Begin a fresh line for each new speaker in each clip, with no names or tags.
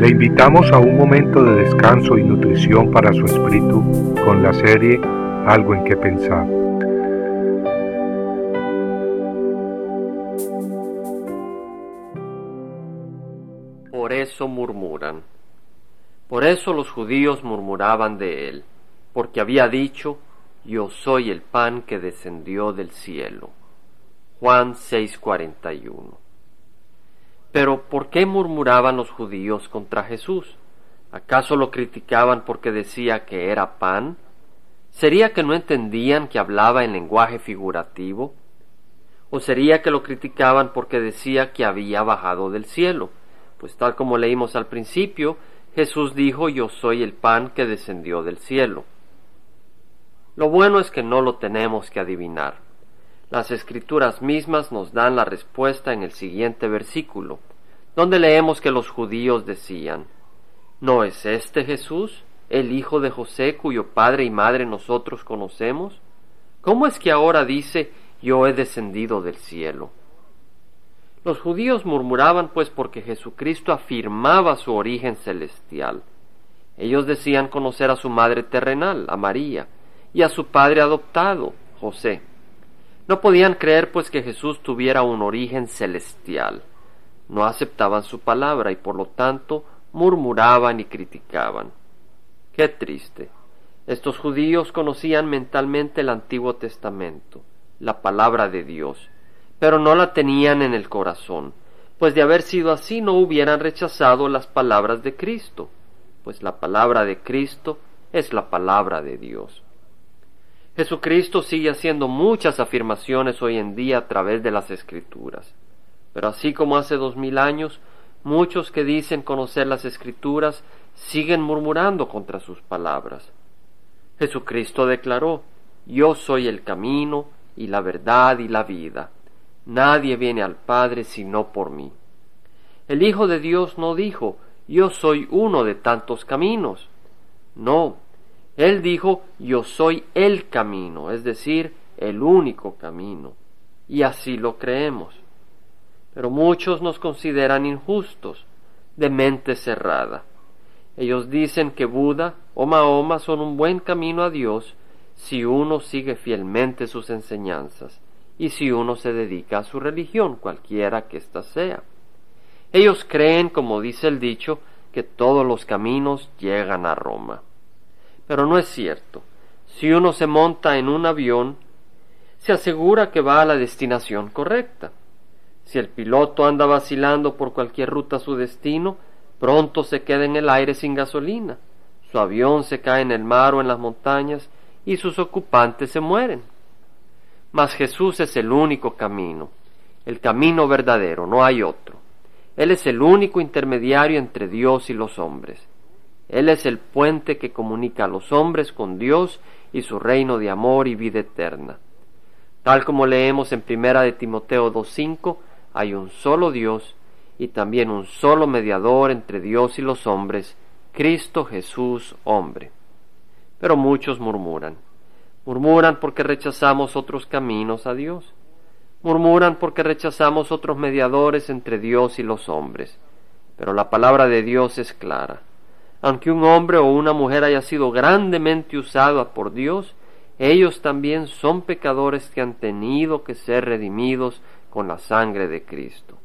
Le invitamos a un momento de descanso y nutrición para su espíritu con la serie Algo en que pensar.
Por eso murmuran. Por eso los judíos murmuraban de él, porque había dicho, Yo soy el pan que descendió del cielo. Juan 6:41 pero ¿por qué murmuraban los judíos contra Jesús? ¿Acaso lo criticaban porque decía que era pan? ¿Sería que no entendían que hablaba en lenguaje figurativo? ¿O sería que lo criticaban porque decía que había bajado del cielo? Pues tal como leímos al principio, Jesús dijo yo soy el pan que descendió del cielo. Lo bueno es que no lo tenemos que adivinar. Las escrituras mismas nos dan la respuesta en el siguiente versículo, donde leemos que los judíos decían, ¿No es este Jesús, el hijo de José cuyo padre y madre nosotros conocemos? ¿Cómo es que ahora dice, yo he descendido del cielo? Los judíos murmuraban pues porque Jesucristo afirmaba su origen celestial. Ellos decían conocer a su madre terrenal, a María, y a su padre adoptado, José. No podían creer pues que Jesús tuviera un origen celestial. No aceptaban su palabra y por lo tanto murmuraban y criticaban. Qué triste. Estos judíos conocían mentalmente el Antiguo Testamento, la palabra de Dios, pero no la tenían en el corazón, pues de haber sido así no hubieran rechazado las palabras de Cristo, pues la palabra de Cristo es la palabra de Dios. Jesucristo sigue haciendo muchas afirmaciones hoy en día a través de las Escrituras. Pero así como hace dos mil años, muchos que dicen conocer las Escrituras siguen murmurando contra sus palabras. Jesucristo declaró, Yo soy el camino y la verdad y la vida. Nadie viene al Padre sino por mí. El Hijo de Dios no dijo, Yo soy uno de tantos caminos. No, él dijo, yo soy el camino, es decir, el único camino. Y así lo creemos. Pero muchos nos consideran injustos, de mente cerrada. Ellos dicen que Buda o Mahoma son un buen camino a Dios si uno sigue fielmente sus enseñanzas y si uno se dedica a su religión, cualquiera que ésta sea. Ellos creen, como dice el dicho, que todos los caminos llegan a Roma. Pero no es cierto. Si uno se monta en un avión, se asegura que va a la destinación correcta. Si el piloto anda vacilando por cualquier ruta a su destino, pronto se queda en el aire sin gasolina. Su avión se cae en el mar o en las montañas y sus ocupantes se mueren. Mas Jesús es el único camino, el camino verdadero, no hay otro. Él es el único intermediario entre Dios y los hombres. Él es el puente que comunica a los hombres con Dios y su reino de amor y vida eterna. Tal como leemos en primera de Timoteo 2.5, hay un solo Dios y también un solo mediador entre Dios y los hombres, Cristo Jesús hombre. Pero muchos murmuran. Murmuran porque rechazamos otros caminos a Dios. Murmuran porque rechazamos otros mediadores entre Dios y los hombres. Pero la palabra de Dios es clara aunque un hombre o una mujer haya sido grandemente usada por Dios, ellos también son pecadores que han tenido que ser redimidos con la sangre de Cristo.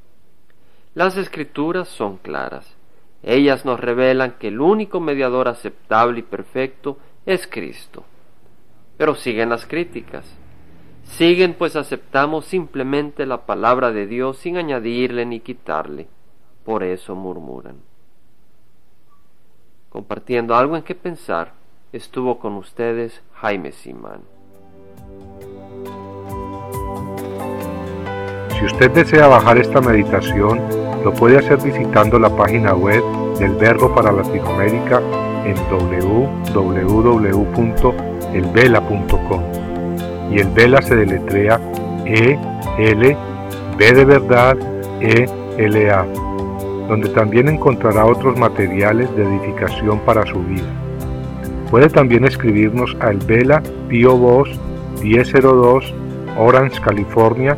Las escrituras son claras. Ellas nos revelan que el único mediador aceptable y perfecto es Cristo. Pero siguen las críticas. Siguen pues aceptamos simplemente la palabra de Dios sin añadirle ni quitarle. Por eso murmuran compartiendo algo en qué pensar, estuvo con ustedes Jaime Simán.
Si usted desea bajar esta meditación, lo puede hacer visitando la página web del Verbo para Latinoamérica en www.elvela.com. Y el Vela se deletrea E L B de verdad E L A donde también encontrará otros materiales de edificación para su vida. Puede también escribirnos al Vela Pio Box 1002 Orange, California